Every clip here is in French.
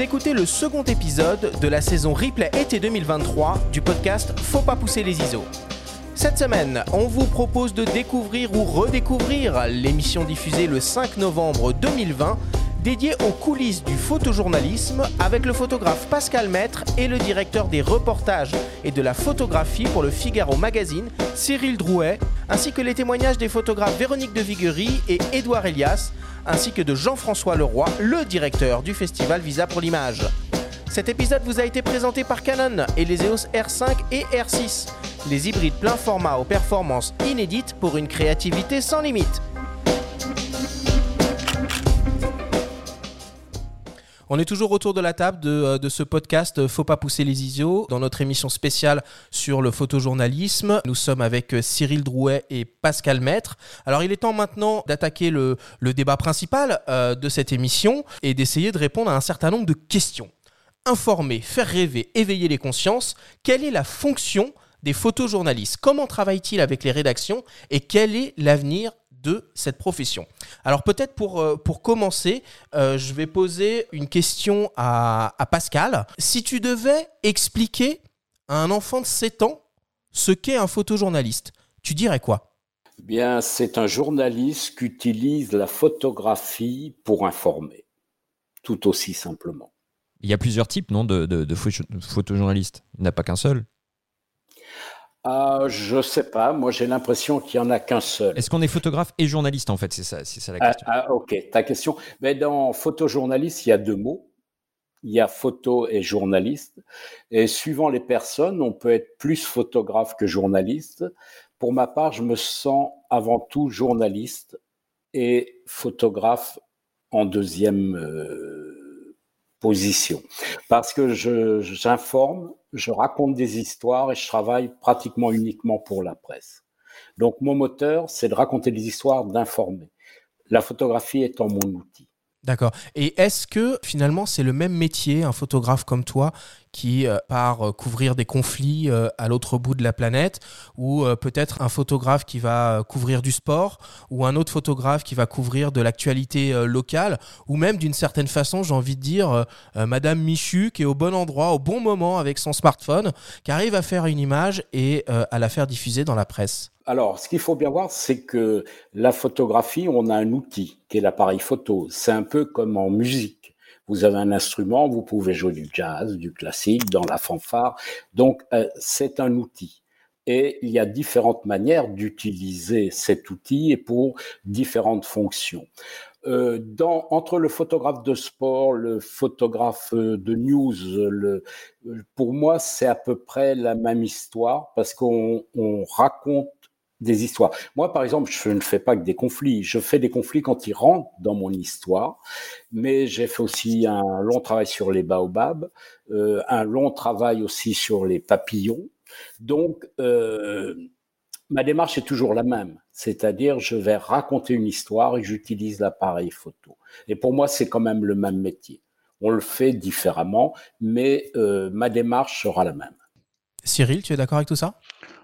Écoutez le second épisode de la saison replay été 2023 du podcast Faut pas pousser les ISO. Cette semaine, on vous propose de découvrir ou redécouvrir l'émission diffusée le 5 novembre 2020 dédiée aux coulisses du photojournalisme avec le photographe Pascal Maître et le directeur des reportages et de la photographie pour le Figaro Magazine, Cyril Drouet, ainsi que les témoignages des photographes Véronique de Viguerie et Édouard Elias, ainsi que de Jean-François Leroy, le directeur du festival Visa pour l'image. Cet épisode vous a été présenté par Canon et les EOS R5 et R6, les hybrides plein format aux performances inédites pour une créativité sans limite. On est toujours autour de la table de, euh, ce podcast euh, Faut pas pousser les ISO dans notre émission spéciale sur le photojournalisme. Nous sommes avec euh, Cyril Drouet et Pascal Maître. Alors il est temps maintenant d'attaquer le, débat principal de cette émission et d'essayer de répondre à un certain nombre de questions. Informer, faire rêver, éveiller les consciences, quelle est la fonction des photojournalistes? Comment travaillent-ils avec les rédactions et quel est l'avenir de cette profession. Alors peut-être pour, euh, pour commencer, euh, je vais poser une question à, à, Pascal. Si tu devais expliquer à un enfant de 7 ans ce qu'est un photojournaliste, tu dirais quoi? Eh Bien, c'est un journaliste qui utilise la photographie pour informer, tout aussi simplement. Il y a plusieurs types, non, de, de, de photojournalistes. Il n'y en a pas qu'un seul. Euh, je sais pas. Moi, j'ai l'impression qu'il y en a qu'un seul. Est-ce qu'on est photographe et journaliste en fait? C'est ça, c'est ça la question. Ah, ah, ok, ta question. Mais dans photojournaliste, il y a deux mots. Il y a photo et journaliste. Et suivant les personnes, on peut être plus photographe que journaliste. Pour ma part, je me sens avant tout journaliste et photographe en deuxième euh, position. Parce que j'informe, je raconte des histoires et je travaille pratiquement uniquement pour la presse. Donc mon moteur, c'est de raconter des histoires, d'informer. La photographie étant mon outil. D'accord. Et est-ce que finalement c'est le même métier, un photographe comme toi, qui euh, part euh, couvrir des conflits euh, à l'autre bout de la planète, ou peut-être un photographe qui va couvrir du sport, ou un autre photographe qui va couvrir de l'actualité locale, ou même d'une certaine façon, j'ai envie de dire, Madame Michu qui est au bon endroit, au bon moment avec son smartphone, qui arrive à faire une image et à la faire diffuser dans la presse alors, ce qu'il faut bien voir, c'est que la photographie, on a un outil qui est l'appareil photo. C'est un peu comme en musique. Vous avez un instrument, vous pouvez jouer du jazz, du classique, dans la fanfare. Donc, euh, c'est un outil. Et il y a différentes manières d'utiliser cet outil et pour différentes fonctions. Euh, entre le photographe de sport, le photographe de news, pour moi, c'est à peu près la même histoire parce qu'on on raconte des histoires. Moi, par exemple, je ne fais pas que des conflits. Je fais des conflits quand ils rentrent dans mon histoire, mais j'ai fait aussi un long travail sur les baobabs, euh, un long travail aussi sur les papillons. Donc, euh, ma démarche est toujours la même, c'est-à-dire je vais raconter une histoire et j'utilise l'appareil photo. Et pour moi, c'est quand même le même métier. On le fait différemment, mais euh, ma démarche sera la même. Cyril, tu es d'accord avec tout ça?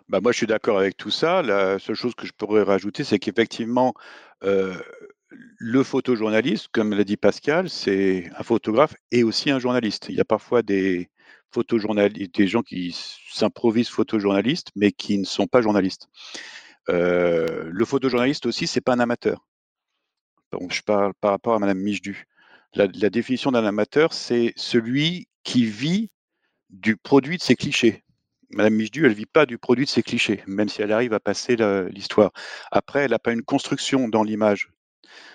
Bah moi, je suis d'accord avec tout ça. La seule chose que je pourrais rajouter, c'est qu'effectivement, le photojournaliste, comme l'a dit Pascal, c'est un photographe et aussi un journaliste. Il y a parfois des photojournalistes, des gens qui s'improvisent photojournalistes, mais qui ne sont pas journalistes. Le photojournaliste aussi, c'est pas un amateur. Bon, je parle par rapport à Madame Michdu. La définition d'un amateur, c'est celui qui vit du produit de ses clichés. Madame Michdu, elle vit pas du produit de ses clichés, même si elle arrive à passer l'histoire. Après, elle n'a pas une construction dans l'image.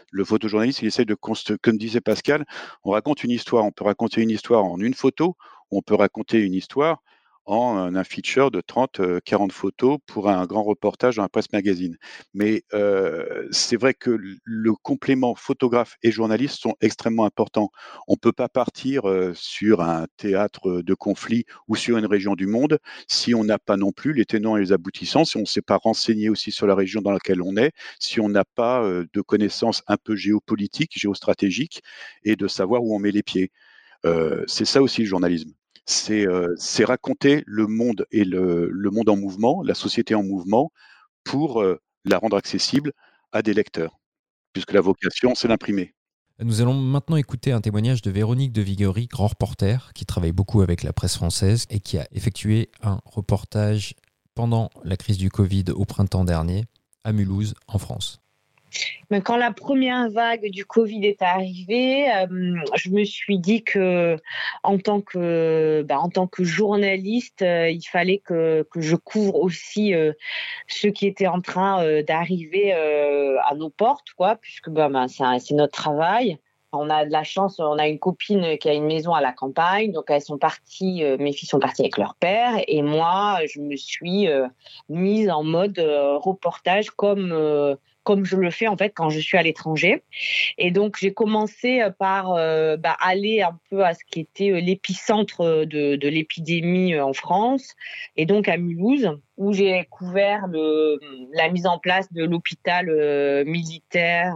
Le photojournaliste, il essaie de construire, comme disait Pascal, on raconte une histoire. On peut raconter une histoire en une photo, on peut raconter une histoire en un feature de 30, 40 photos pour un grand reportage dans la presse magazine. Mais euh, c'est vrai que le complément photographe et journaliste sont extrêmement importants. On ne peut pas partir euh, sur un théâtre de conflit ou sur une région du monde si on n'a pas non plus les tenants et les aboutissants, si on ne s'est pas renseigné aussi sur la région dans laquelle on est, si on n'a pas euh, de connaissances un peu géopolitiques, géostratégiques et de savoir où on met les pieds. c'est ça aussi le journalisme c'est raconter le monde et le, monde en mouvement, la société en mouvement, pour la rendre accessible à des lecteurs, puisque la vocation, c'est l'imprimer. Nous allons maintenant écouter un témoignage de Véronique de Viguerie, grand reporter, qui travaille beaucoup avec la presse française et qui a effectué un reportage pendant la crise du Covid au printemps dernier à Mulhouse, en France. Quand la première vague du Covid est arrivée, euh, je me suis dit que en tant que, bah, journaliste, euh, il fallait que, je couvre aussi euh, ce qui était en train d'arriver à nos portes, puisque bah, bah c'est notre travail. On a de la chance, on a une copine qui a une maison à la campagne, donc elles sont parties, mes filles sont parties avec leur père, et moi, je me suis mise en mode reportage comme comme je le fais en fait quand je suis à l'étranger. Et donc j'ai commencé euh, par euh, bah, aller un peu à ce qui était euh, l'épicentre de, l'épidémie en France, et donc à Mulhouse, où j'ai couvert la mise en place de l'hôpital militaire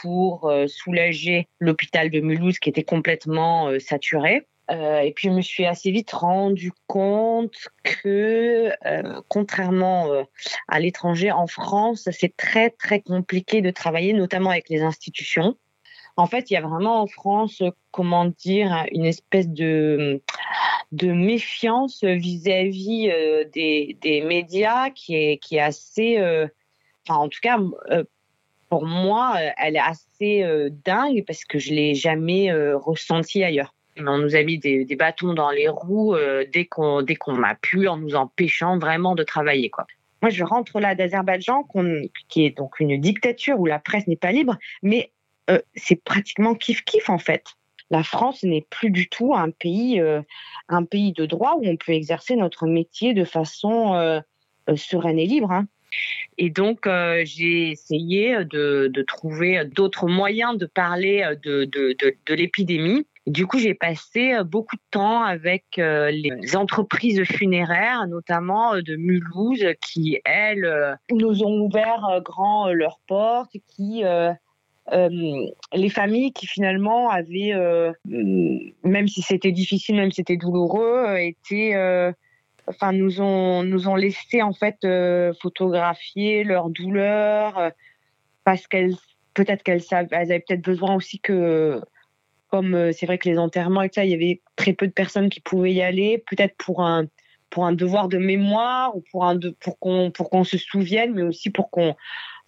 pour soulager l'hôpital de Mulhouse qui était complètement saturé. Euh, et puis je me suis assez vite rendu compte que, euh, contrairement euh, à l'étranger, en France, c'est très très compliqué de travailler, notamment avec les institutions. En fait, il y a vraiment en France, comment dire, une espèce de méfiance vis-à-vis des, médias qui est qui est assez, enfin en tout cas pour moi, elle est assez dingue parce que je l'ai jamais ressentie ailleurs on nous a mis des, bâtons dans les roues euh, dès qu'on dès qu'on a pu, en nous empêchant vraiment de travailler. Quoi. Moi, je rentre là d'Azerbaïdjan, qui est donc une dictature où la presse n'est pas libre, mais euh, c'est pratiquement kiff kiff en fait. La France n'est plus du tout un pays euh, un pays de droit où on peut exercer notre métier de façon sereine et libre. Hein. Et donc, j'ai essayé de, de trouver d'autres moyens de parler de, de, de, de l'épidémie du coup, j'ai passé euh, beaucoup de temps avec euh, les entreprises funéraires, notamment euh, de Mulhouse, qui, elles, nous ont ouvert grand leurs portes, qui... les familles qui finalement avaient, même si c'était difficile, même si c'était douloureux, étaient, enfin nous ont nous ont laissé en fait photographier leur douleur parce qu'elles peut-être qu'elles elles avaient peut-être besoin aussi que comme euh, c'est vrai que les enterrements et ça, il y avait très peu de personnes qui pouvaient y aller, peut-être pour un pour un devoir de mémoire ou pour un de, pour qu'on pour qu'on se souvienne, mais aussi pour qu'on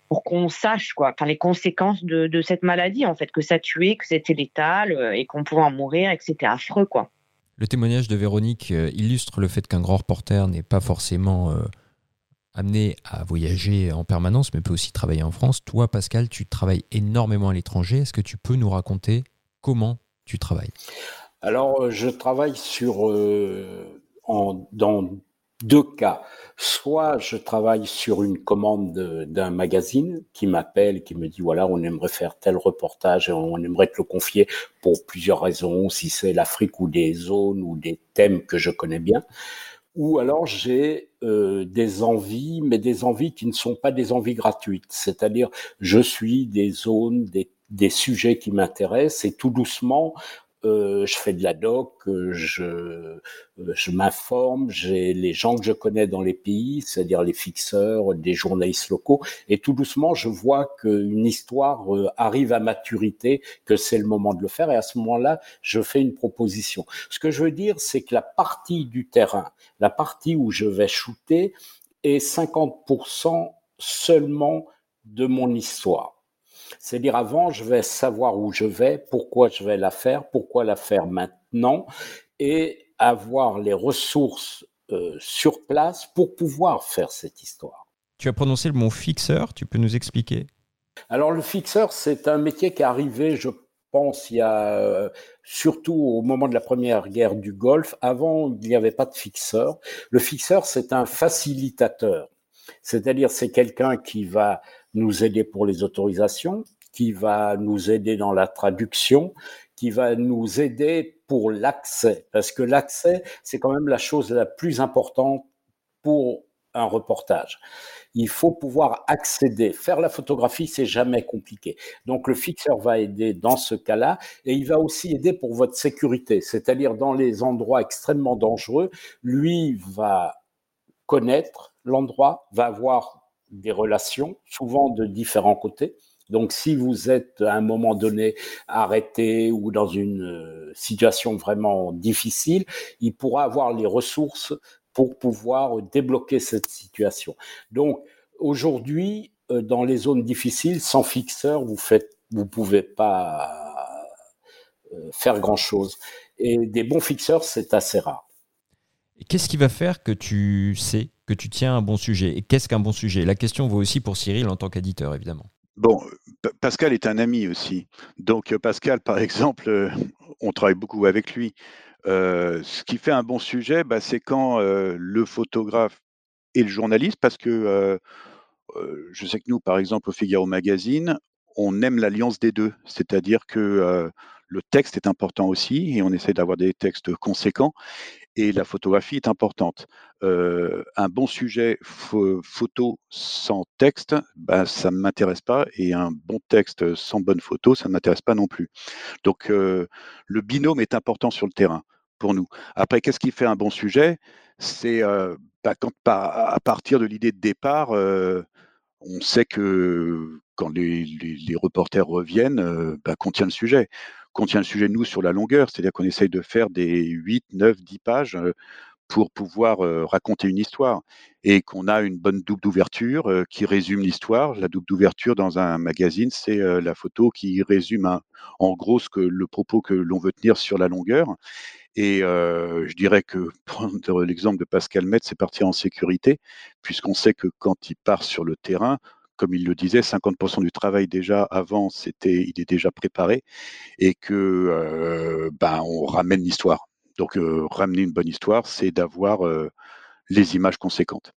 pour qu'on sache quoi, enfin les conséquences de, de cette maladie en fait, que ça tuait, que c'était létal euh, et qu'on pouvait en mourir et que c'était affreux quoi. Le témoignage de Véronique euh, illustre le fait qu'un grand reporter n'est pas forcément amené à voyager en permanence, mais peut aussi travailler en France. Toi, Pascal, tu travailles énormément à l'étranger. Est-ce que tu peux nous raconter comment tu travailles? Alors, euh, je travaille sur, euh, en, dans deux cas. Soit je travaille sur une commande d'un magazine qui m'appelle, qui me dit voilà, on aimerait faire tel reportage et on aimerait te le confier pour plusieurs raisons, si c'est l'Afrique ou des zones ou des thèmes que je connais bien. Ou alors j'ai euh, des envies, mais des envies qui ne sont pas des envies gratuites. C'est-à-dire, je suis des zones, des des sujets qui m'intéressent et tout doucement, euh, je fais de la doc, euh, je, euh, je m'informe, j'ai les gens que je connais dans les pays, c'est-à-dire les fixeurs, des journalistes locaux, et tout doucement, je vois qu'une histoire arrive à maturité, que c'est le moment de le faire, et à ce moment-là, je fais une proposition. Ce que je veux dire, c'est que la partie du terrain, la partie où je vais shooter, est 50% seulement de mon histoire. C'est-à-dire avant, je vais savoir où je vais, pourquoi je vais la faire, pourquoi la faire maintenant, et avoir les ressources euh, sur place pour pouvoir faire cette histoire. Tu as prononcé le mot fixeur, tu peux nous expliquer? Alors le fixeur, c'est un métier qui est arrivé, je pense, il y a euh, surtout au moment de la première guerre du Golfe. Avant, il n'y avait pas de fixeur. Le fixeur, c'est un facilitateur. C'est-à-dire, c'est quelqu'un qui va nous aider pour les autorisations, qui va nous aider dans la traduction, qui va nous aider pour l'accès, parce que l'accès, c'est quand même la chose la plus importante pour un reportage. Il faut pouvoir accéder. Faire la photographie, c'est jamais compliqué. Donc le fixeur va aider dans ce cas-là et il va aussi aider pour votre sécurité, c'est-à-dire dans les endroits extrêmement dangereux, lui va connaître l'endroit, va avoir des relations, souvent de différents côtés, Donc, si vous êtes à un moment donné arrêté ou dans une euh, situation vraiment difficile, il pourra avoir les ressources pour pouvoir débloquer cette situation. Donc, aujourd'hui, euh, dans les zones difficiles, sans fixeur, vous faites, vous pouvez pas euh, faire grand chose. Et des bons fixeurs, c'est assez rare. Qu'est-ce qui va faire que tu sais que tu tiens un bon sujet Et qu'est-ce qu'un bon sujet La question vaut aussi pour Cyril en tant qu'éditeur, évidemment. Bon, Pascal est un ami aussi. Donc Pascal, par exemple, euh, on travaille beaucoup avec lui. Euh, ce qui fait un bon sujet, bah, c'est quand euh, le photographe et le journaliste, parce que je sais que nous, par exemple, au Figaro Magazine, on aime l'alliance des deux. C'est-à-dire que le texte est important aussi et on essaie d'avoir des textes conséquents et la photographie est importante. Euh, un bon sujet photo sans texte, ben, ça ne m'intéresse pas, et un bon texte sans bonne photo, ça ne m'intéresse pas non plus. Donc euh, le binôme est important sur le terrain pour nous. Après, qu'est-ce qui fait un bon sujet? C'est euh, quand, à partir de l'idée de départ, on sait que quand les, reporters reviennent, bah, qu'on tient le sujet tient le sujet, nous, sur la longueur, c'est-à-dire qu'on essaye de faire des 8, 9, 10 pages pour pouvoir raconter une histoire et qu'on a une bonne double d'ouverture qui résume l'histoire. La double d'ouverture dans un magazine, c'est la photo qui résume en gros ce que, le propos que l'on veut tenir sur la longueur. Et je dirais que prendre l'exemple de Pascal Metz, c'est partir en sécurité, puisqu'on sait que quand il part sur le terrain, comme il le disait, 50% du travail déjà avant, c'était, il est déjà préparé et que euh, ben, on ramène l'histoire. Donc euh, ramener une bonne histoire, c'est d'avoir euh, les images conséquentes.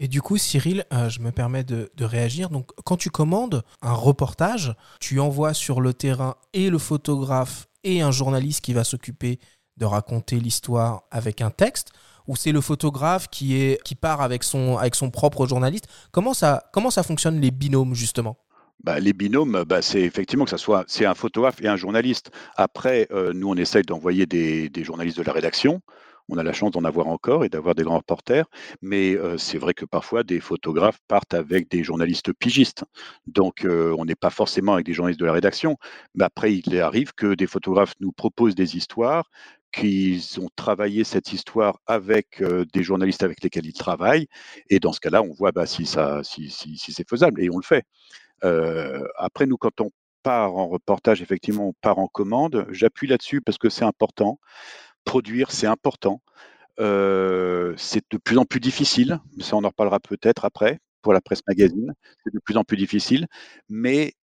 Et du coup, Cyril, je me permets de, de, réagir. Donc, quand tu commandes un reportage, tu envoies sur le terrain et le photographe et un journaliste qui va s'occuper de raconter l'histoire avec un texte ou c'est le photographe qui, est, qui part avec son, avec son propre journaliste comment ça, comment ça fonctionne les binômes justement? Bah, les binômes, bah, c'est effectivement que ça soit c'est un photographe et un journaliste. Après, euh, nous, on essaye d'envoyer des, des, journalistes de la rédaction. On a la chance d'en avoir encore et d'avoir des grands reporters, mais euh, c'est vrai que parfois des photographes partent avec des journalistes pigistes. Donc, euh, on n'est pas forcément avec des journalistes de la rédaction. Mais après, il arrive que des photographes nous proposent des histoires qu'ils ont travaillé cette histoire avec des journalistes avec lesquels ils travaillent. Et dans ce cas-là, on voit bah, si c'est faisable et on le fait. après, nous, quand on part en reportage, effectivement, on part en commande. J'appuie là-dessus parce que c'est important. Produire, c'est important. c'est de plus en plus difficile, ça on en reparlera peut-être après pour la presse magazine, c'est de plus en plus difficile, mais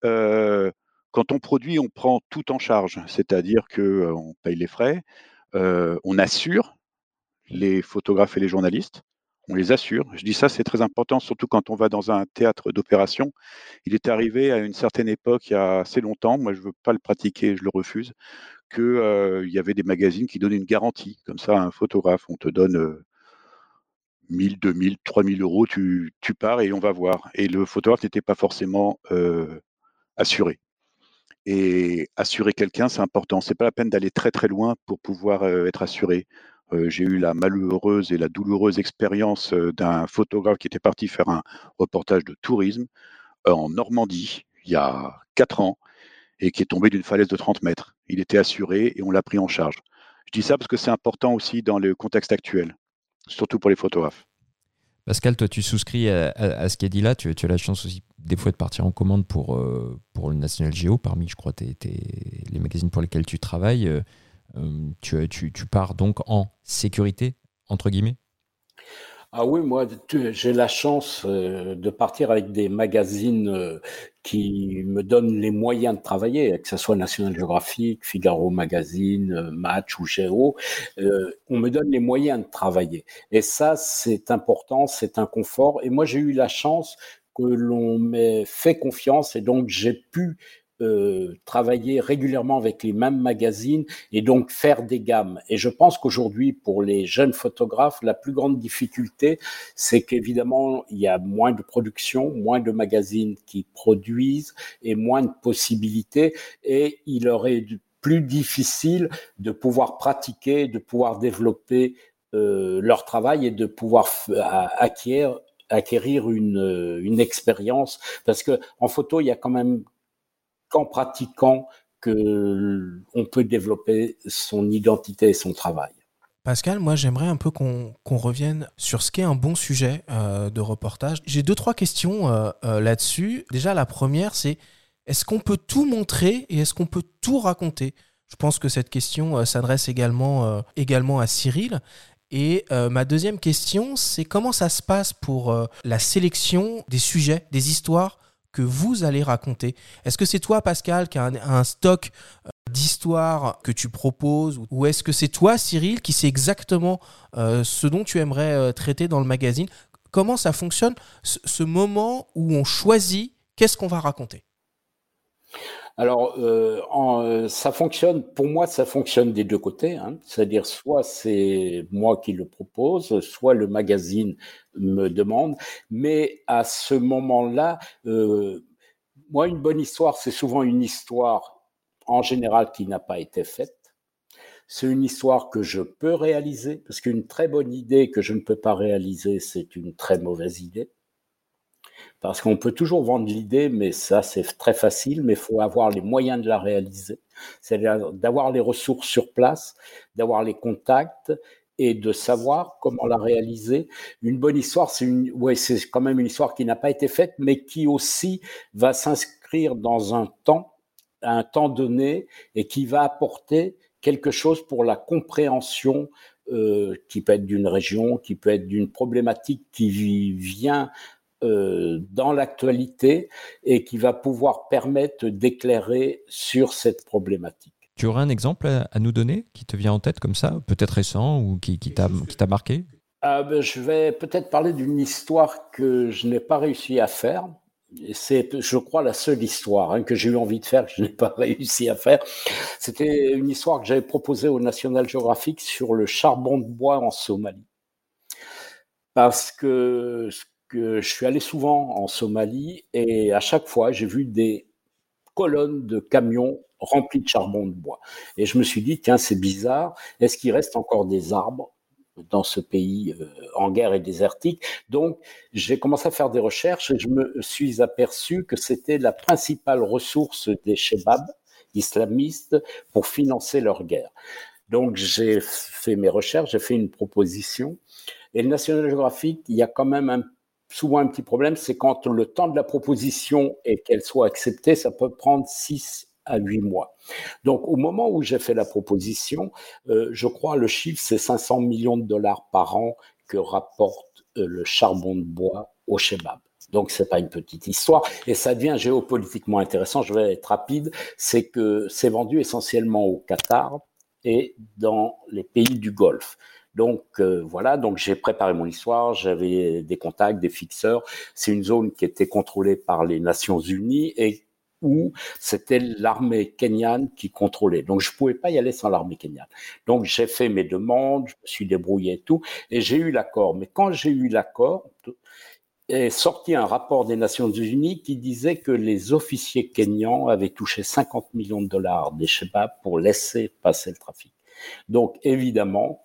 quand on produit, on prend tout en charge, c'est-à-dire qu'on paye les frais, euh, on assure les photographes et les journalistes. On les assure. Je dis ça, c'est très important, surtout quand on va dans un théâtre d'opération. Il est arrivé à une certaine époque, il y a assez longtemps, moi je ne veux pas le pratiquer, je le refuse, qu'il euh, y avait des magazines qui donnaient une garantie. Comme ça, un photographe, on te donne euh, 1000, 2000, 3000 euros, tu, pars et on va voir. Et le photographe n'était pas forcément assuré. Et assurer quelqu'un, c'est important. C'est pas la peine d'aller très très loin pour pouvoir être assuré. J'ai eu la malheureuse et la douloureuse expérience d'un photographe qui était parti faire un reportage de tourisme en Normandie il y a quatre ans et qui est tombé d'une falaise de 30 mètres. Il était assuré et on l'a pris en charge. Je dis ça parce que c'est important aussi dans le contexte actuel, surtout pour les photographes. Pascal, toi, tu souscris à, ce qui est dit là. Tu, as la chance aussi des fois de partir en commande pour, euh, pour le National Geo, parmi, je crois, les magazines pour lesquels tu travailles. Euh, euh, tu, tu, tu, pars donc en sécurité, entre guillemets? Ah oui, moi, j'ai la chance de partir avec des magazines qui me donnent les moyens de travailler, que ce soit National Geographic, Figaro Magazine, Match ou Géo. on me donne les moyens de travailler. Et ça, c'est important, c'est un confort. Et moi, j'ai eu la chance que l'on m'ait fait confiance et donc j'ai pu euh, travailler régulièrement avec les mêmes magazines et donc faire des gammes. Et je pense qu'aujourd'hui, pour les jeunes photographes, la plus grande difficulté, c'est qu'évidemment, il y a moins de production, moins de magazines qui produisent et moins de possibilités. Et il aurait plus difficile de pouvoir pratiquer, de pouvoir développer euh, leur travail et de pouvoir acquérir acquérir une, une expérience, parce que en photo, il y a quand même qu'en pratiquant on peut développer son identité et son travail. Pascal, moi j'aimerais un peu qu'on revienne sur ce qu'est un bon sujet euh, de reportage. J'ai deux, trois questions euh, euh, là-dessus. Déjà, la première, c'est est-ce qu'on peut tout montrer et est-ce qu'on peut tout raconter? Je pense que cette question s'adresse également, également à Cyril. Et ma deuxième question, c'est comment ça se passe pour la sélection des sujets, des histoires que vous allez raconter. Est-ce que c'est toi, Pascal, qui a un, stock euh, d'histoires que tu proposes Ou est-ce que c'est toi, Cyril, qui sait exactement euh, ce dont tu aimerais euh, traiter dans le magazine? Comment ça fonctionne, ce moment où on choisit qu'est-ce qu'on va raconter? Alors, euh, euh, ça fonctionne, pour moi, ça fonctionne des deux côtés. Hein. C'est-à-dire, soit c'est moi qui le propose, soit le magazine me demande. Mais à ce moment-là, euh, moi, une bonne histoire, c'est souvent une histoire, en général, qui n'a pas été faite. C'est une histoire que je peux réaliser, parce qu'une très bonne idée que je ne peux pas réaliser, c'est une très mauvaise idée. Parce qu'on peut toujours vendre l'idée, mais ça c'est très facile, mais il faut avoir les moyens de la réaliser. C'est-à-dire d'avoir les ressources sur place, d'avoir les contacts et de savoir comment la réaliser. Une bonne histoire, c'est quand même une histoire qui n'a pas été faite, mais qui aussi va s'inscrire dans un temps, un temps donné, et qui va apporter quelque chose pour la compréhension euh, qui peut être d'une région, qui peut être d'une problématique qui vient dans l'actualité et qui va pouvoir permettre d'éclairer sur cette problématique. Tu aurais un exemple à, nous donner qui te vient en tête comme ça, peut-être récent ou qui, qui t'a marqué? Ah ben, Je vais peut-être parler d'une histoire que je n'ai pas réussi à faire. C'est, je crois, la seule histoire hein, que j'ai eu envie de faire, que je n'ai pas réussi à faire. C'était une histoire que j'avais proposée au National Geographic sur le charbon de bois en Somalie. Parce que je suis allé souvent en Somalie et à chaque fois, j'ai vu des colonnes de camions remplis de charbon de bois. Et je me suis dit, tiens, c'est bizarre, est-ce qu'il reste encore des arbres dans ce pays euh, en guerre et désertique? Donc, j'ai commencé à faire des recherches et je me suis aperçu que c'était la principale ressource des Shebabs islamistes pour financer leur guerre. Donc, j'ai fait mes recherches, j'ai fait une proposition. Et le National Geographic, il y a quand même un souvent un petit problème, c'est quand le temps de la proposition et qu'elle soit acceptée, ça peut prendre 6 à 8 mois. Donc au moment où j'ai fait la proposition, euh, je crois le chiffre c'est 500 millions de dollars par an que rapporte euh, le charbon de bois au Shebab. Donc c'est pas une petite histoire et ça devient géopolitiquement intéressant. Je vais être rapide. C'est que c'est vendu essentiellement au Qatar et dans les pays du Golfe. Donc euh, voilà, donc j'ai préparé mon histoire, j'avais des contacts, des fixeurs. C'est une zone qui était contrôlée par les Nations Unies et où c'était l'armée kenyane qui contrôlait. Donc je pouvais pas y aller sans l'armée kenyane. Donc j'ai fait mes demandes, je me suis débrouillé et tout, et j'ai eu l'accord. Mais quand j'ai eu l'accord, est sorti un rapport des Nations Unies qui disait que les officiers kenyans avaient touché 50 millions de dollars des Shebabs pour laisser passer le trafic. Donc évidemment,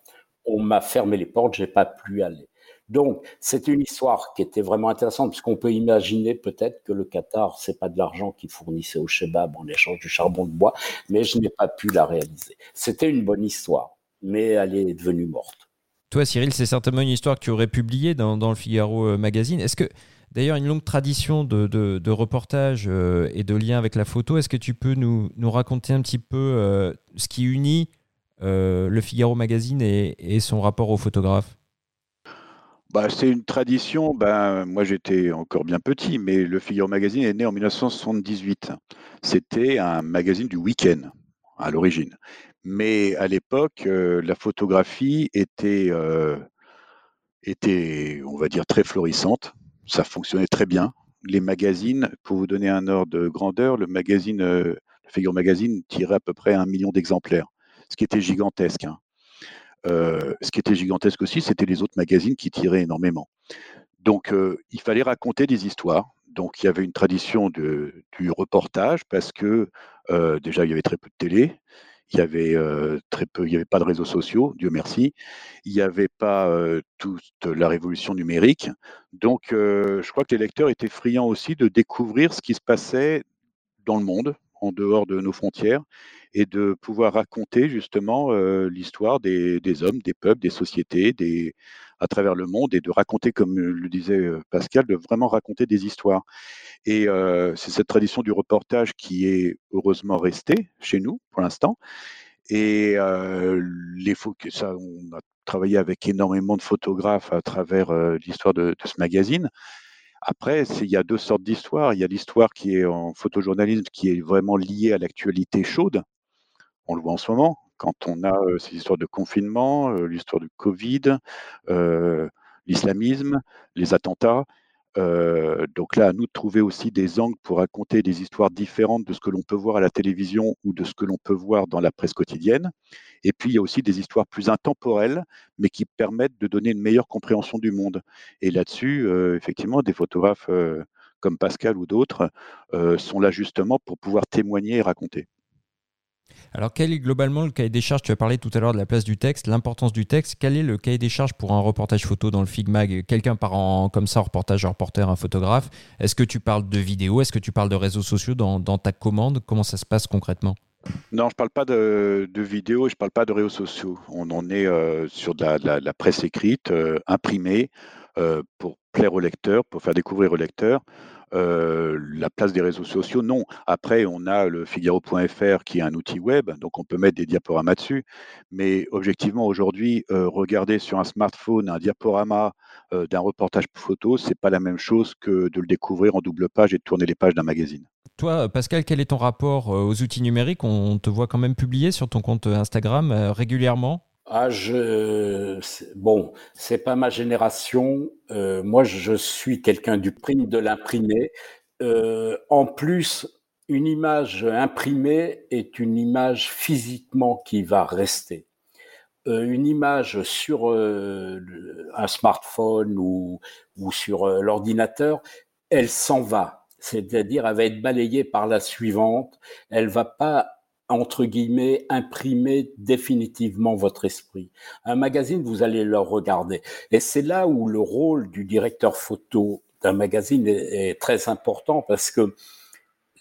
on m'a fermé les portes, j'ai pas pu aller. Donc, c'est une histoire qui était vraiment intéressante, puisqu'on peut imaginer peut-être que le Qatar, c'est pas de l'argent qu'il fournissait au Shebab en échange du charbon de bois, mais je n'ai pas pu la réaliser. C'était une bonne histoire, mais elle est devenue morte. Toi, Cyril, c'est certainement une histoire que tu aurais publiée dans, le Figaro euh, Magazine. Est-ce que, d'ailleurs, une longue tradition de, reportage euh, et de lien avec la photo, est-ce que tu peux nous, raconter un petit peu euh, ce qui unit le Figaro Magazine et, son rapport au photographe bah, C'est une tradition. Ben, moi, j'étais encore bien petit, mais le Figaro Magazine est né en 1978. C'était un magazine du week-end à l'origine. Mais à l'époque, euh, la photographie était, euh, était, on va dire, très florissante. Ça fonctionnait très bien. Les magazines, pour vous donner un ordre de grandeur, le magazine, le Figaro Magazine tirait à peu près un million d'exemplaires ce qui était gigantesque. Hein. Euh, ce qui était gigantesque aussi, c'était les autres magazines qui tiraient énormément. Donc, euh, il fallait raconter des histoires. Donc, il y avait une tradition du reportage parce que euh, déjà, il y avait très peu de télé. il y avait très peu, il n'y avait pas de réseaux sociaux, Dieu merci. Il n'y avait pas toute la révolution numérique. Donc, je crois que les lecteurs étaient friands aussi de découvrir ce qui se passait dans le monde, en dehors de nos frontières, et de pouvoir raconter justement l'histoire des, hommes, des peuples, des sociétés, à travers le monde, et de raconter, comme le disait Pascal, de vraiment raconter des histoires. Et c'est cette tradition du reportage qui est heureusement restée chez nous pour l'instant. Et les ça, on a travaillé avec énormément de photographes à travers l'histoire de, ce magazine. Après, il y a deux sortes d'histoires. Il y a l'histoire qui est en photojournalisme, qui est vraiment liée à l'actualité chaude. On le voit en ce moment, quand on a ces histoires de confinement, l'histoire du Covid, l'islamisme, les attentats. Donc là, à nous de trouver aussi des angles pour raconter des histoires différentes de ce que l'on peut voir à la télévision ou de ce que l'on peut voir dans la presse quotidienne. Et puis, il y a aussi des histoires plus intemporelles, mais qui permettent de donner une meilleure compréhension du monde. Et là-dessus, effectivement, des photographes comme Pascal ou d'autres sont là justement pour pouvoir témoigner et raconter. Alors, quel est globalement le cahier des charges? Tu as parlé tout à l'heure de la place du texte, l'importance du texte. Quel est le cahier des charges pour un reportage photo dans le Figmag? Quelqu'un part en, comme ça, reportage, un reporter, un photographe. Est-ce que tu parles de vidéo? Est-ce que tu parles de réseaux sociaux dans, ta commande? Comment ça se passe concrètement? Non, je ne parle pas de, vidéo, je ne parle pas de réseaux sociaux. On en est euh, sur de la, presse écrite, euh, imprimée, euh, pour plaire au lecteur, pour faire découvrir au lecteur. Euh, la place des réseaux sociaux, non. Après, on a le Figaro.fr qui est un outil web, donc on peut mettre des diaporamas dessus. Mais objectivement, aujourd'hui, euh, regarder sur un smartphone un diaporama euh, d'un reportage photo, c'est pas la même chose que de le découvrir en double page et de tourner les pages d'un magazine. Toi, Pascal, quel est ton rapport aux outils numériques? On te voit quand même publier sur ton compte Instagram régulièrement? Ah, je, bon, c'est pas ma génération. Euh, moi, je suis quelqu'un du prime de l'imprimé. Euh, en plus, une image imprimée est une image physiquement qui va rester. Euh, une image sur un smartphone ou, ou sur l'ordinateur, elle s'en va. C'est-à-dire, elle va être balayée par la suivante. Elle va pas entre guillemets, imprimer définitivement votre esprit. Un magazine, vous allez le regarder. Et c'est là où le rôle du directeur photo d'un magazine est, très important parce que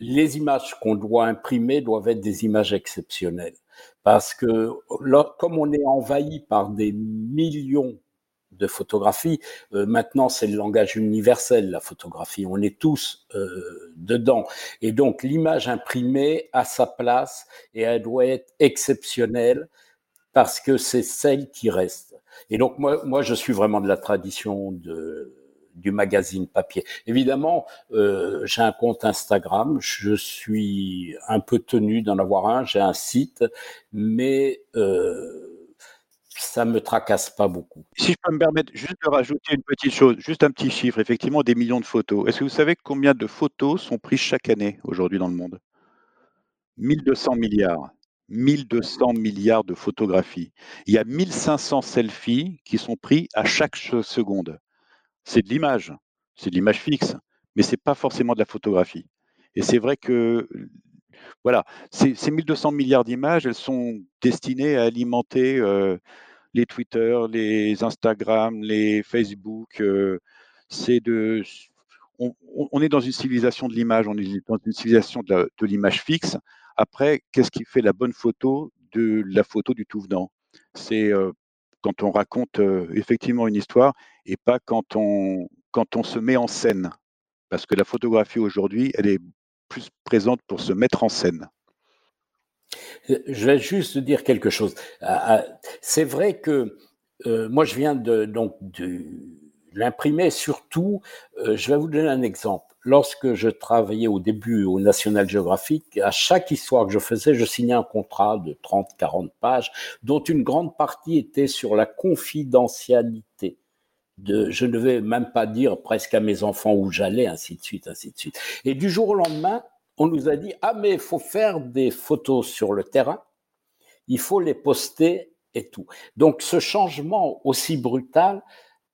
les images qu'on doit imprimer doivent être des images exceptionnelles. Parce que comme on est envahi par des millions de photographie. Euh, maintenant, c'est le langage universel, la photographie. On est tous euh, dedans. Et donc, l'image imprimée a sa place et elle doit être exceptionnelle parce que c'est celle qui reste. Et donc, moi, moi, je suis vraiment de la tradition de, du magazine papier. Évidemment, euh, j'ai un compte Instagram, je suis un peu tenu d'en avoir un, j'ai un site, mais euh, ça me tracasse pas beaucoup. Si je peux me permettre juste de rajouter une petite chose, juste un petit chiffre, effectivement, des millions de photos. Est-ce que vous savez combien de photos sont prises chaque année aujourd'hui dans le monde? 1200 milliards. 1200 milliards de photographies. Il y a 1500 selfies qui sont pris à chaque seconde. C'est de l'image, c'est de l'image fixe, mais c'est pas forcément de la photographie. Et c'est vrai que voilà, ces, 1200 milliards d'images, elles sont destinées à alimenter euh, les Twitter, les Instagram, les Facebook. Euh, c'est de, on, est dans une civilisation de l'image, on est dans une civilisation de l'image fixe. Après, qu'est-ce qui fait la bonne photo de la photo du tout venant? C'est euh, quand on raconte euh, effectivement une histoire et pas quand on, quand on se met en scène. Parce que la photographie aujourd'hui, elle est plus présente pour se mettre en scène. Je vais juste dire quelque chose. Ah, ah, c'est vrai que euh, moi, je viens de, donc de l'imprimer. Surtout, euh, je vais vous donner un exemple. Lorsque je travaillais au début au National Geographic, à chaque histoire que je faisais, je signais un contrat de 30-40 pages, dont une grande partie était sur la confidentialité. De, je ne vais même pas dire presque à mes enfants où j'allais, ainsi de suite, ainsi de suite. Et du jour au lendemain, on nous a dit ah mais il faut faire des photos sur le terrain, il faut les poster et tout. Donc ce changement aussi brutal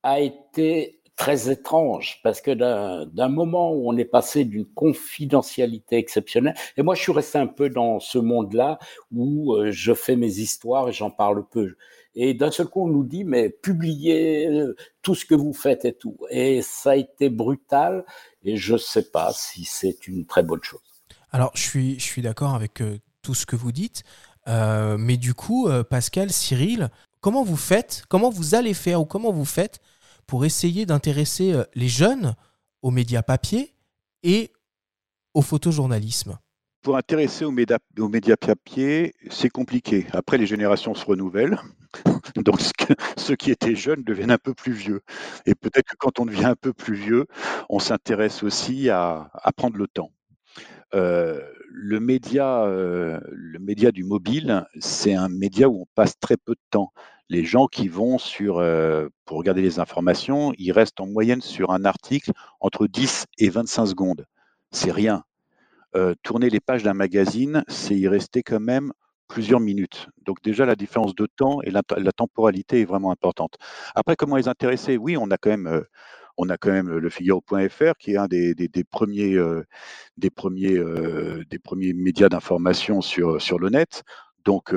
a été très étrange parce que d'un moment où on est passé d'une confidentialité exceptionnelle, et moi je suis resté un peu dans ce monde-là où euh, je fais mes histoires et j'en parle peu. Et d'un seul coup, on nous dit, mais publiez euh, tout ce que vous faites et tout. Et ça a été brutal et je ne sais pas si c'est une très bonne chose. Alors, je suis, je suis d'accord avec euh, tout ce que vous dites. mais du coup, Pascal, Cyril, comment vous faites, comment vous allez faire ou comment vous faites pour essayer d'intéresser euh, les jeunes aux médias papier et au photojournalisme? Pour intéresser aux médias, aux papier, c'est compliqué. Après, les générations se renouvellent. Donc, ceux qui étaient jeunes deviennent un peu plus vieux. Et peut-être que quand on devient un peu plus vieux, on s'intéresse aussi à, prendre le temps. Euh, le média, euh, le média du mobile, c'est un média où on passe très peu de temps les gens qui vont sur, euh, pour regarder les informations, ils restent en moyenne sur un article entre 10 et 25 secondes. C'est rien. Tourner les pages d'un magazine, c'est y rester quand même plusieurs minutes. Donc déjà, la différence de temps et la, temporalité est vraiment importante. Après, comment les intéresser? Oui, on a quand même... On a quand même le Figaro.fr qui est un des, premiers, des, premiers, des premiers médias d'information sur, le net. Donc,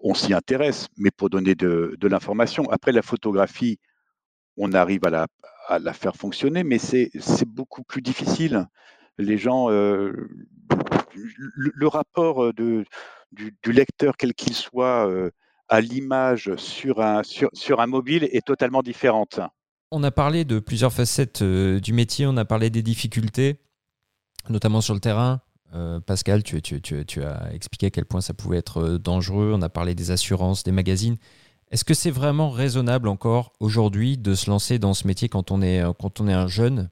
on s'y intéresse, mais pour donner de, l'information. Après, la photographie, on arrive à la, faire fonctionner, mais c'est beaucoup plus difficile. Les gens, le, rapport du, lecteur, quel qu'il soit, à l'image sur un, sur, un mobile est totalement différente. On a parlé de plusieurs facettes du métier, on a parlé des difficultés, notamment sur le terrain, euh, Pascal, tu, as expliqué à quel point ça pouvait être euh, dangereux. On a parlé des assurances, des magazines. Est-ce que c'est vraiment raisonnable encore aujourd'hui de se lancer dans ce métier quand on est, euh, quand on est un jeune?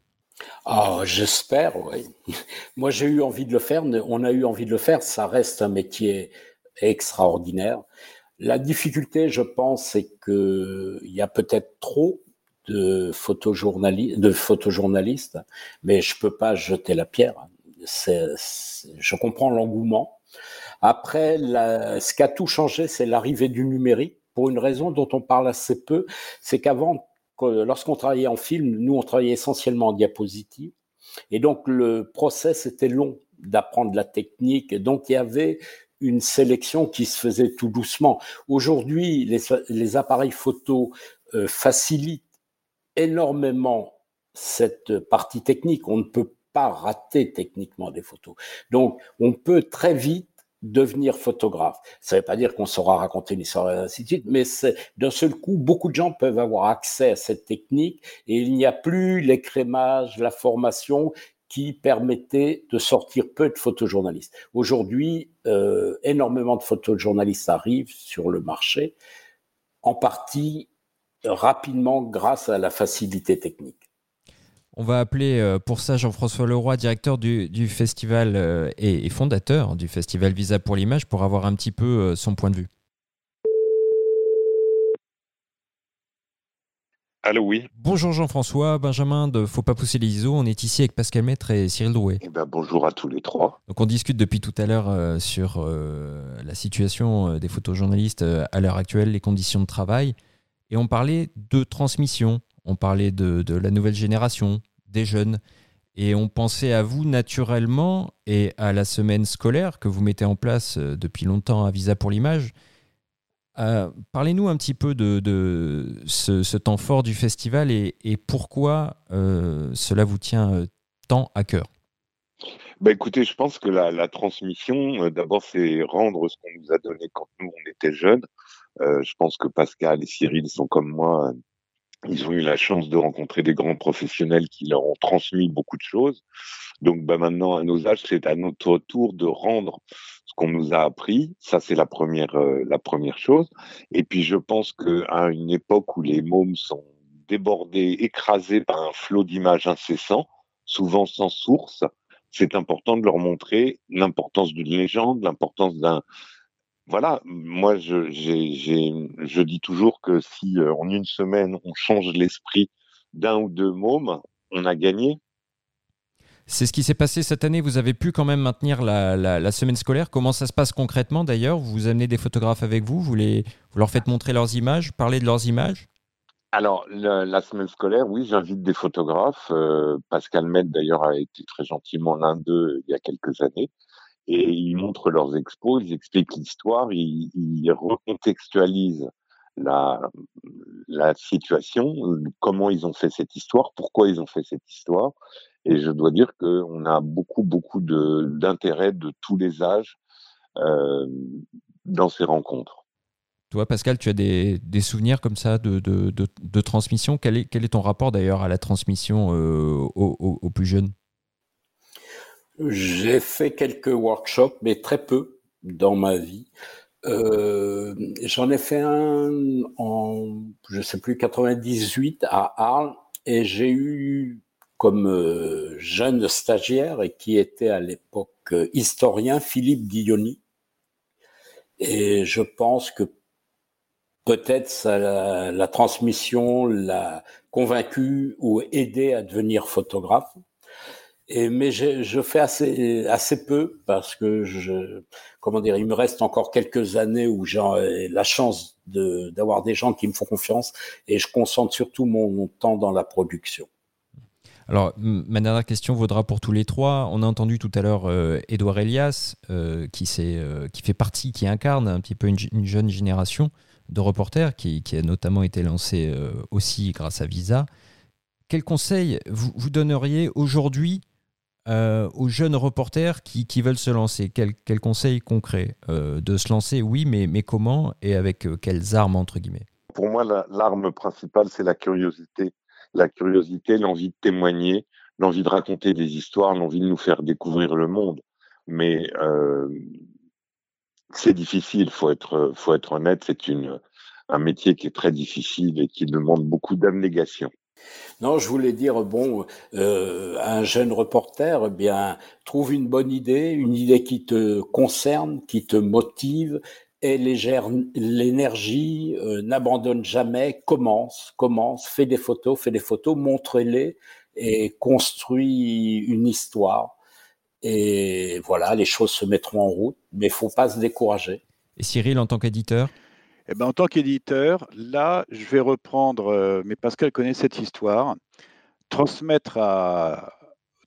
Ah, j'espère, oui. Moi, j'ai eu envie de le faire. On a eu envie de le faire. Ça reste un métier extraordinaire. La difficulté, je pense, c'est qu'il y a peut-être trop de photojournalistes, mais je peux pas jeter la pierre je comprends l'engouement. Après, ce qui a tout changé, c'est l'arrivée du numérique, pour une raison dont on parle assez peu, c'est qu'avant, lorsqu'on travaillait en film, nous, on travaillait essentiellement en diapositive, et donc le process était long d'apprendre la technique, et donc il y avait une sélection qui se faisait tout doucement. Aujourd'hui, les, appareils photo euh, facilitent énormément cette partie technique. On ne peut pas rater techniquement des photos. Donc, on peut très vite devenir photographe. Ça ne veut pas dire qu'on saura raconter une histoire ainsi de suite, mais d'un seul coup, beaucoup de gens peuvent avoir accès à cette technique et il n'y a plus l'écrémage, la formation qui permettait de sortir peu de photojournalistes. Aujourd'hui, euh, énormément de photojournalistes arrivent sur le marché, en partie rapidement grâce à la facilité technique. On va appeler euh, pour ça Jean-François Leroy, directeur du, festival euh, et, fondateur du festival Visa pour l'image, pour avoir un petit peu euh, son point de vue. Allô, oui. Bonjour Jean-François, Benjamin de Faut pas pousser les ISO. On est ici avec Pascal Maître et Cyril Drouet. Eh ben, bonjour à tous les trois. Donc on discute depuis tout à l'heure sur la situation des photojournalistes à l'heure actuelle, les conditions de travail. Et on parlait de transmission, on parlait de la nouvelle génération, des jeunes. Et on pensait à vous naturellement et à la semaine scolaire que vous mettez en place euh, depuis longtemps à Visa pour l'image. Euh, parlez-nous un petit peu de, ce, temps fort du festival et, pourquoi euh, cela vous tient tant à cœur. Ben écoutez, je pense que la, transmission, d'abord, c'est rendre ce qu'on nous a donné quand nous, on était jeunes. Je pense que Pascal et Cyril sont comme moi ils ont eu la chance de rencontrer des grands professionnels qui leur ont transmis beaucoup de choses. Donc bah, maintenant, à nos âges, c'est à notre tour de rendre ce qu'on nous a appris. Ça, c'est la première, euh, la première chose. Et puis, je pense qu'à une époque où les mômes sont débordés, écrasés par un flot d'images incessant, souvent sans source, c'est important de leur montrer l'importance d'une légende, l'importance d'un voilà, moi je, je dis toujours que si euh, en une semaine on change l'esprit d'un ou deux mômes, on a gagné. C'est ce qui s'est passé cette année. Vous avez pu quand même maintenir la, semaine scolaire. Comment ça se passe concrètement d'ailleurs? Vous amenez des photographes avec vous vous, les, vous leur faites montrer leurs images, parler de leurs images? Alors, la, semaine scolaire, oui, j'invite des photographes. Euh, Pascal Med, d'ailleurs, a été très gentiment l'un d'eux il y a quelques années. Et ils montrent leurs expos, ils expliquent l'histoire, ils, recontextualisent la, situation, comment ils ont fait cette histoire, pourquoi ils ont fait cette histoire. Et je dois dire qu'on a beaucoup, beaucoup d'intérêt de, tous les âges euh, dans ces rencontres. Toi, Pascal, tu as des, souvenirs comme ça de, de, transmission? Quel est, quel est, ton rapport d'ailleurs à la transmission euh, aux, plus jeunes J'ai fait quelques workshops, mais très peu dans ma vie. Euh, j'en ai fait un en, je sais plus, 98 à Arles, et j'ai eu comme euh, jeune stagiaire et qui était à l'époque historien Philippe Guilloni. Et je pense que peut-être la, la, transmission l'a convaincu ou aidé à devenir photographe. Mais je fais assez, peu parce que comment dire, il me reste encore quelques années où j'ai la chance d'avoir des gens qui me font confiance et je concentre surtout mon, temps dans la production. Alors, ma dernière question vaudra pour tous les trois. On a entendu tout à l'heure Edouard euh, Elias, euh, qui, euh, qui fait partie, qui incarne un petit peu une, une jeune génération de reporters qui, a notamment été lancé euh, aussi grâce à Visa. Quel conseil vous donneriez aujourd'hui euh, aux jeunes reporters qui, veulent se lancer Quel, conseil concret euh, De se lancer, oui, mais, comment et avec quelles armes, entre guillemets? Pour moi, l'arme principale, c'est la curiosité. La curiosité, l'envie de témoigner, l'envie de raconter des histoires, l'envie de nous faire découvrir le monde. Mais c'est difficile, faut être, faut être honnête. C'est un métier qui est très difficile et qui demande beaucoup d'abnégation. Non, je voulais dire, bon, euh, un jeune reporter, eh bien, trouve une bonne idée, une idée qui te concerne, qui te motive, et l'énergie, euh, n'abandonne jamais, commence, commence, fais des photos, fais des photos, montre-les et construis une histoire. Et voilà, les choses se mettront en route, mais il faut pas se décourager. Et Cyril, en tant qu'éditeur eh ben, en tant qu'éditeur, là, je vais reprendre, euh, mais Pascal connaît cette histoire, transmettre à,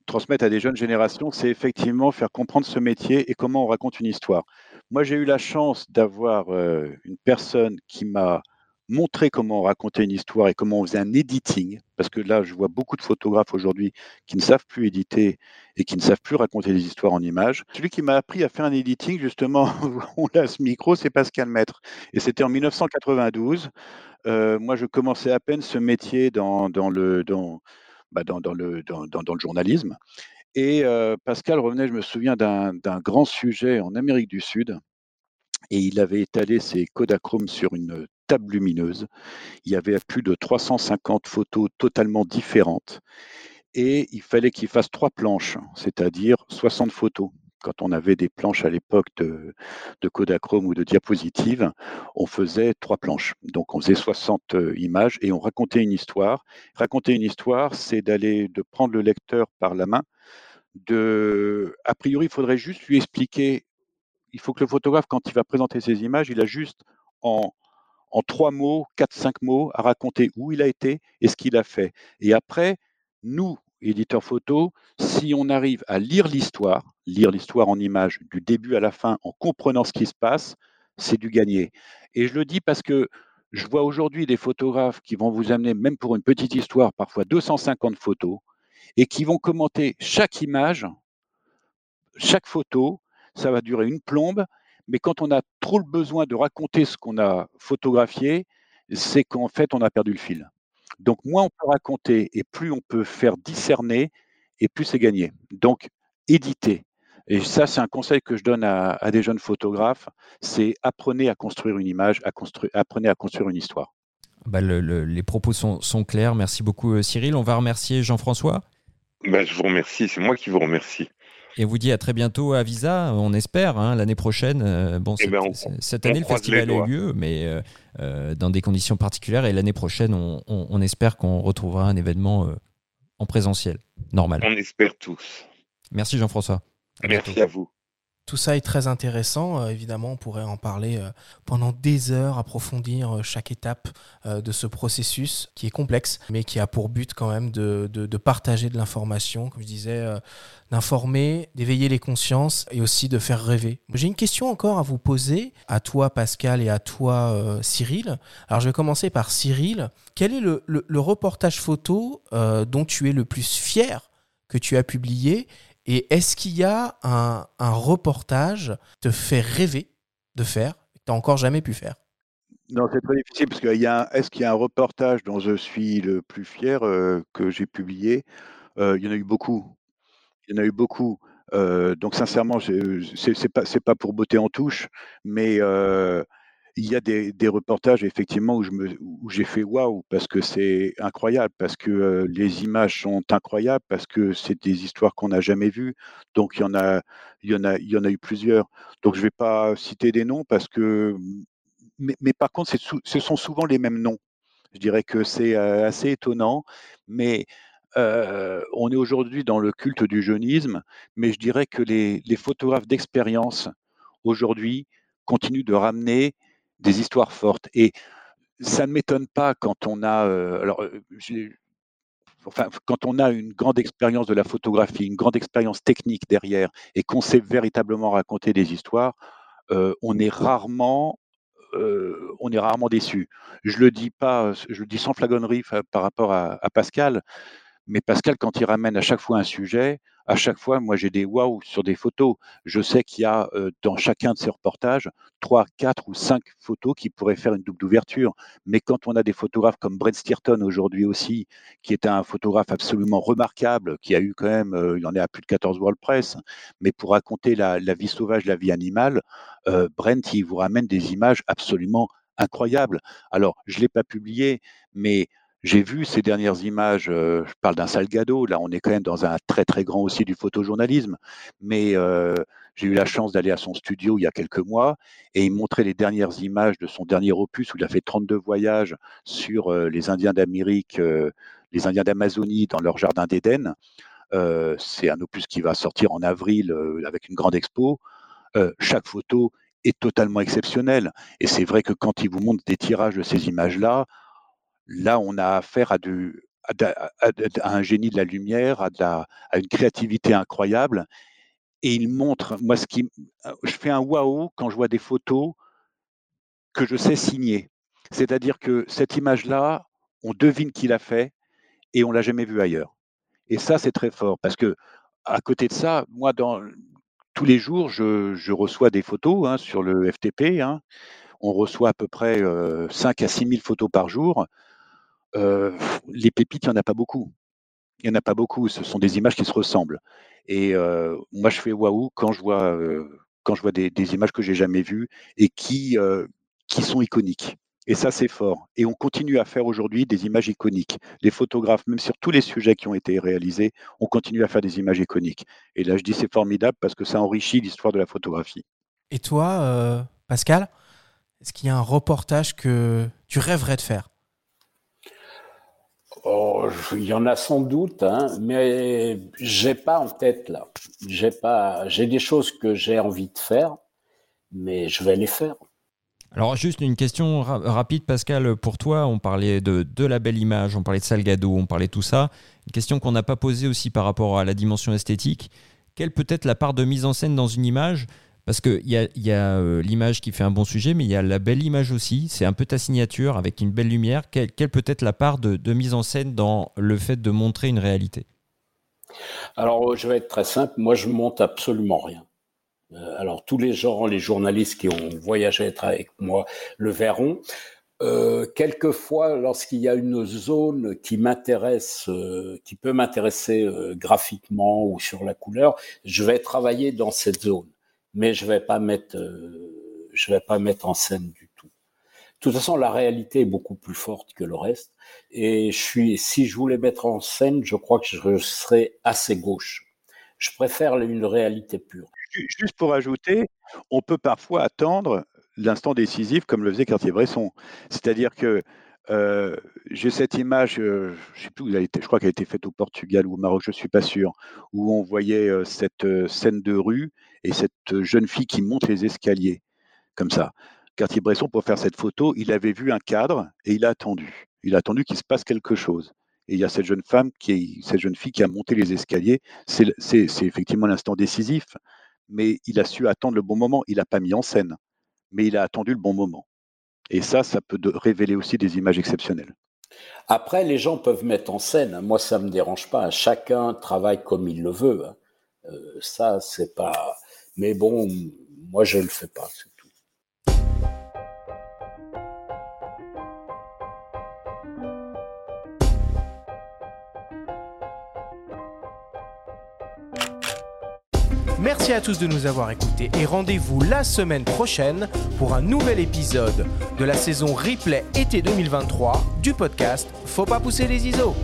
transmettre à des jeunes générations, c'est effectivement faire comprendre ce métier et comment on raconte une histoire. Moi, j'ai eu la chance d'avoir euh, une personne qui m'a montrer comment raconter une histoire et comment on faisait un editing, parce que là, je vois beaucoup de photographes aujourd'hui qui ne savent plus éditer et qui ne savent plus raconter des histoires en images. Celui qui m'a appris à faire un editing, justement, on a ce micro, c'est Pascal Maître. Et c'était en 1992. Euh, moi, je commençais à peine ce métier dans, dans le, dans, bah, dans, le, dans, le journalisme. Et euh, Pascal revenait, je me souviens, d'un grand sujet en Amérique du Sud. Et il avait étalé ses Kodachromes sur une table lumineuse. Il y avait plus de 350 photos totalement différentes. Et il fallait qu'il fasse trois planches, c'est-à-dire 60 photos. Quand on avait des planches à l'époque de, de, Kodachrome ou de diapositives, on faisait trois planches. Donc on faisait 60 euh, images et on racontait une histoire. Raconter une histoire, c'est d'aller, de prendre le lecteur par la main. De, a priori, il faudrait juste lui expliquer. Il faut que le photographe, quand il va présenter ses images, il a juste en, en trois mots, quatre, cinq mots, à raconter où il a été et ce qu'il a fait. Et après, nous, éditeurs photo, si on arrive à lire l'histoire, lire l'histoire en images du début à la fin en comprenant ce qui se passe, c'est du gagné. Et je le dis parce que je vois aujourd'hui des photographes qui vont vous amener, même pour une petite histoire, parfois 250 photos, et qui vont commenter chaque image, chaque photo, ça va durer une plombe, mais quand on a trop le besoin de raconter ce qu'on a photographié, c'est qu'en fait, on a perdu le fil. Donc, moins on peut raconter et plus on peut faire discerner et plus c'est gagné. Donc, éditer. Et ça, c'est un conseil que je donne à, des jeunes photographes, c'est apprenez à construire une image, à apprenez à construire une histoire. Bah, les propos sont, clairs. Merci beaucoup euh, Cyril. On va remercier Jean-François. Bah, je vous remercie, c'est moi qui vous remercie. Et on vous dit à très bientôt à Visa, on espère, hein, l'année prochaine. Euh, bon, eh ben, cette année, le festival a eu lieu, mais euh, euh, dans des conditions particulières. Et l'année prochaine, on, espère qu'on retrouvera un événement en présentiel, normal. On espère tous. Merci Jean-François. Merci à vous. Tout ça est très intéressant. Euh, évidemment, on pourrait en parler euh, pendant des heures, approfondir euh, chaque étape de ce processus qui est complexe, mais qui a pour but quand même de, partager de l'information, comme je disais, d'informer, d'éveiller les consciences et aussi de faire rêver. J'ai une question encore à vous poser, à toi Pascal et à toi Cyril. Alors je vais commencer par Cyril. Quel est le reportage photo dont tu es le plus fier que tu as publié et est-ce qu'il y a un, reportage te fait rêver de faire, que tu n'as encore jamais pu faire? Non, c'est très difficile parce qu'il y a, est-ce qu'il y a un reportage dont je suis le plus fier euh, que j'ai publié? Euh, Il y en a eu beaucoup. Il y en a eu beaucoup. Euh, donc sincèrement, c'est pas pas pour botter en touche, mais il y a des, reportages effectivement où je me où j'ai fait waouh parce que c'est incroyable parce que les images sont incroyables parce que c'est des histoires qu'on n'a jamais vues. Donc il y en a il y en a il y en a eu plusieurs. Donc je vais pas citer des noms parce que mais, mais par contre ce sont souvent les mêmes noms. Je dirais que c'est assez étonnant mais on est aujourd'hui dans le culte du jeunisme mais je dirais que les, les photographes d'expérience aujourd'hui continuent de ramener des histoires fortes. Et ça ne m'étonne pas quand on a, euh, alors, euh, enfin, quand on a une grande expérience de la photographie, une grande expérience technique derrière, et qu'on sait véritablement raconter des histoires, euh, on est rarement on est rarement déçu. Je le dis pas, je le dis sans flagonnerie par rapport à Pascal, mais Pascal, quand il ramène à chaque fois un sujet, à chaque fois, moi, j'ai des waouh sur des photos. Je sais qu'il y a euh, dans chacun de ces reportages trois, quatre ou cinq photos qui pourraient faire une double d'ouverture. Mais quand on a des photographes comme Brent Steerton aujourd'hui aussi, qui est un photographe absolument remarquable, qui a eu quand même, euh, il en est à plus de 14 World Press, mais pour raconter la, vie sauvage, la vie animale, euh, Brent, il vous ramène des images absolument incroyables. Alors, je ne l'ai pas publié, mais j'ai vu ces dernières images, euh, je parle d'un Salgado, là on est quand même dans un très très grand aussi du photojournalisme, mais euh, j'ai eu la chance d'aller à son studio il y a quelques mois et il montrait les dernières images de son dernier opus où il a fait 32 voyages sur euh, les Indiens d'Amérique, les Indiens d'Amazonie dans leur jardin d'Éden. C'est un opus qui va sortir en avril avec une grande expo. chaque photo est totalement exceptionnelle et c'est vrai que quand il vous montre des tirages de ces images-là, Là, on a affaire à, un génie de la lumière, à, une créativité incroyable. Et il montre, moi, ce qui, je fais un waouh quand je vois des photos que je sais signer. C'est-à-dire que cette image-là, on devine qui l'a fait et on l'a jamais vue ailleurs. Et ça, c'est très fort parce que à côté de ça, moi, dans, tous les jours, je, reçois des photos hein, sur le FTP. Hein. On reçoit à peu près 5 à 6 000 photos par jour. Euh, les pépites, il n'y en a pas beaucoup. Il n'y en a pas beaucoup. Ce sont des images qui se ressemblent. Et euh, moi, je fais waouh quand je vois, euh, quand je vois des, images que j'ai jamais vues et qui, qui sont iconiques. Et ça, c'est fort. Et on continue à faire aujourd'hui des images iconiques. Les photographes, même sur tous les sujets qui ont été réalisés, on continue à faire des images iconiques. Et là, je dis c'est formidable parce que ça enrichit l'histoire de la photographie. Et toi, Pascal, est-ce qu'il y a un reportage que tu rêverais de faire? Oh, il y en a sans doute, hein, mais j'ai pas en tête là. J'ai pas, j'ai des choses que j'ai envie de faire, mais je vais les faire. Alors juste une question rapide, Pascal, pour toi. On parlait de, de, la belle image, on parlait de Salgado, on parlait de tout ça. Une question qu'on n'a pas posée aussi par rapport à la dimension esthétique. Quelle peut être la part de mise en scène dans une image parce qu'il y a, y a euh, l'image qui fait un bon sujet, mais il y a la belle image aussi. C'est un peu ta signature avec une belle lumière. Quelle, peut être la part de, mise en scène dans le fait de montrer une réalité? Alors, euh, je vais être très simple. Moi, je monte absolument rien. Euh, alors, tous les gens, les journalistes qui ont voyagé avec moi le verront. quelquefois, lorsqu'il y a une zone qui m'intéresse, qui peut m'intéresser graphiquement ou sur la couleur, je vais travailler dans cette zone mais je vais pas mettre, euh, je vais pas mettre en scène du tout. De toute façon, la réalité est beaucoup plus forte que le reste. Et je suis, si je voulais mettre en scène, je crois que je serais assez gauche. Je préfère une réalité pure. Juste pour ajouter, on peut parfois attendre l'instant décisif comme le faisait Cartier-Bresson. C'est-à-dire que euh, j'ai cette image, euh, je sais plus où elle a été, je crois qu'elle a été faite au Portugal ou au Maroc, je suis pas sûr, où on voyait euh, cette euh, scène de rue et cette jeune fille qui monte les escaliers, comme ça. Cartier-Bresson, pour faire cette photo, il avait vu un cadre et il a attendu. Il a attendu qu'il se passe quelque chose. Et il y a cette jeune femme, qui est, cette jeune fille qui a monté les escaliers. C'est effectivement l'instant décisif, mais il a su attendre le bon moment. Il n'a pas mis en scène, mais il a attendu le bon moment. Et ça, ça peut révéler aussi des images exceptionnelles. Après, les gens peuvent mettre en scène. Moi, ça me dérange pas. Chacun travaille comme il le veut. hein. Euh, ça, c'est pas. Mais bon, moi, je le fais pas. Merci à tous de nous avoir écoutés et rendez-vous la semaine prochaine pour un nouvel épisode de la saison replay été 2023 du podcast Faut pas pousser les ISO.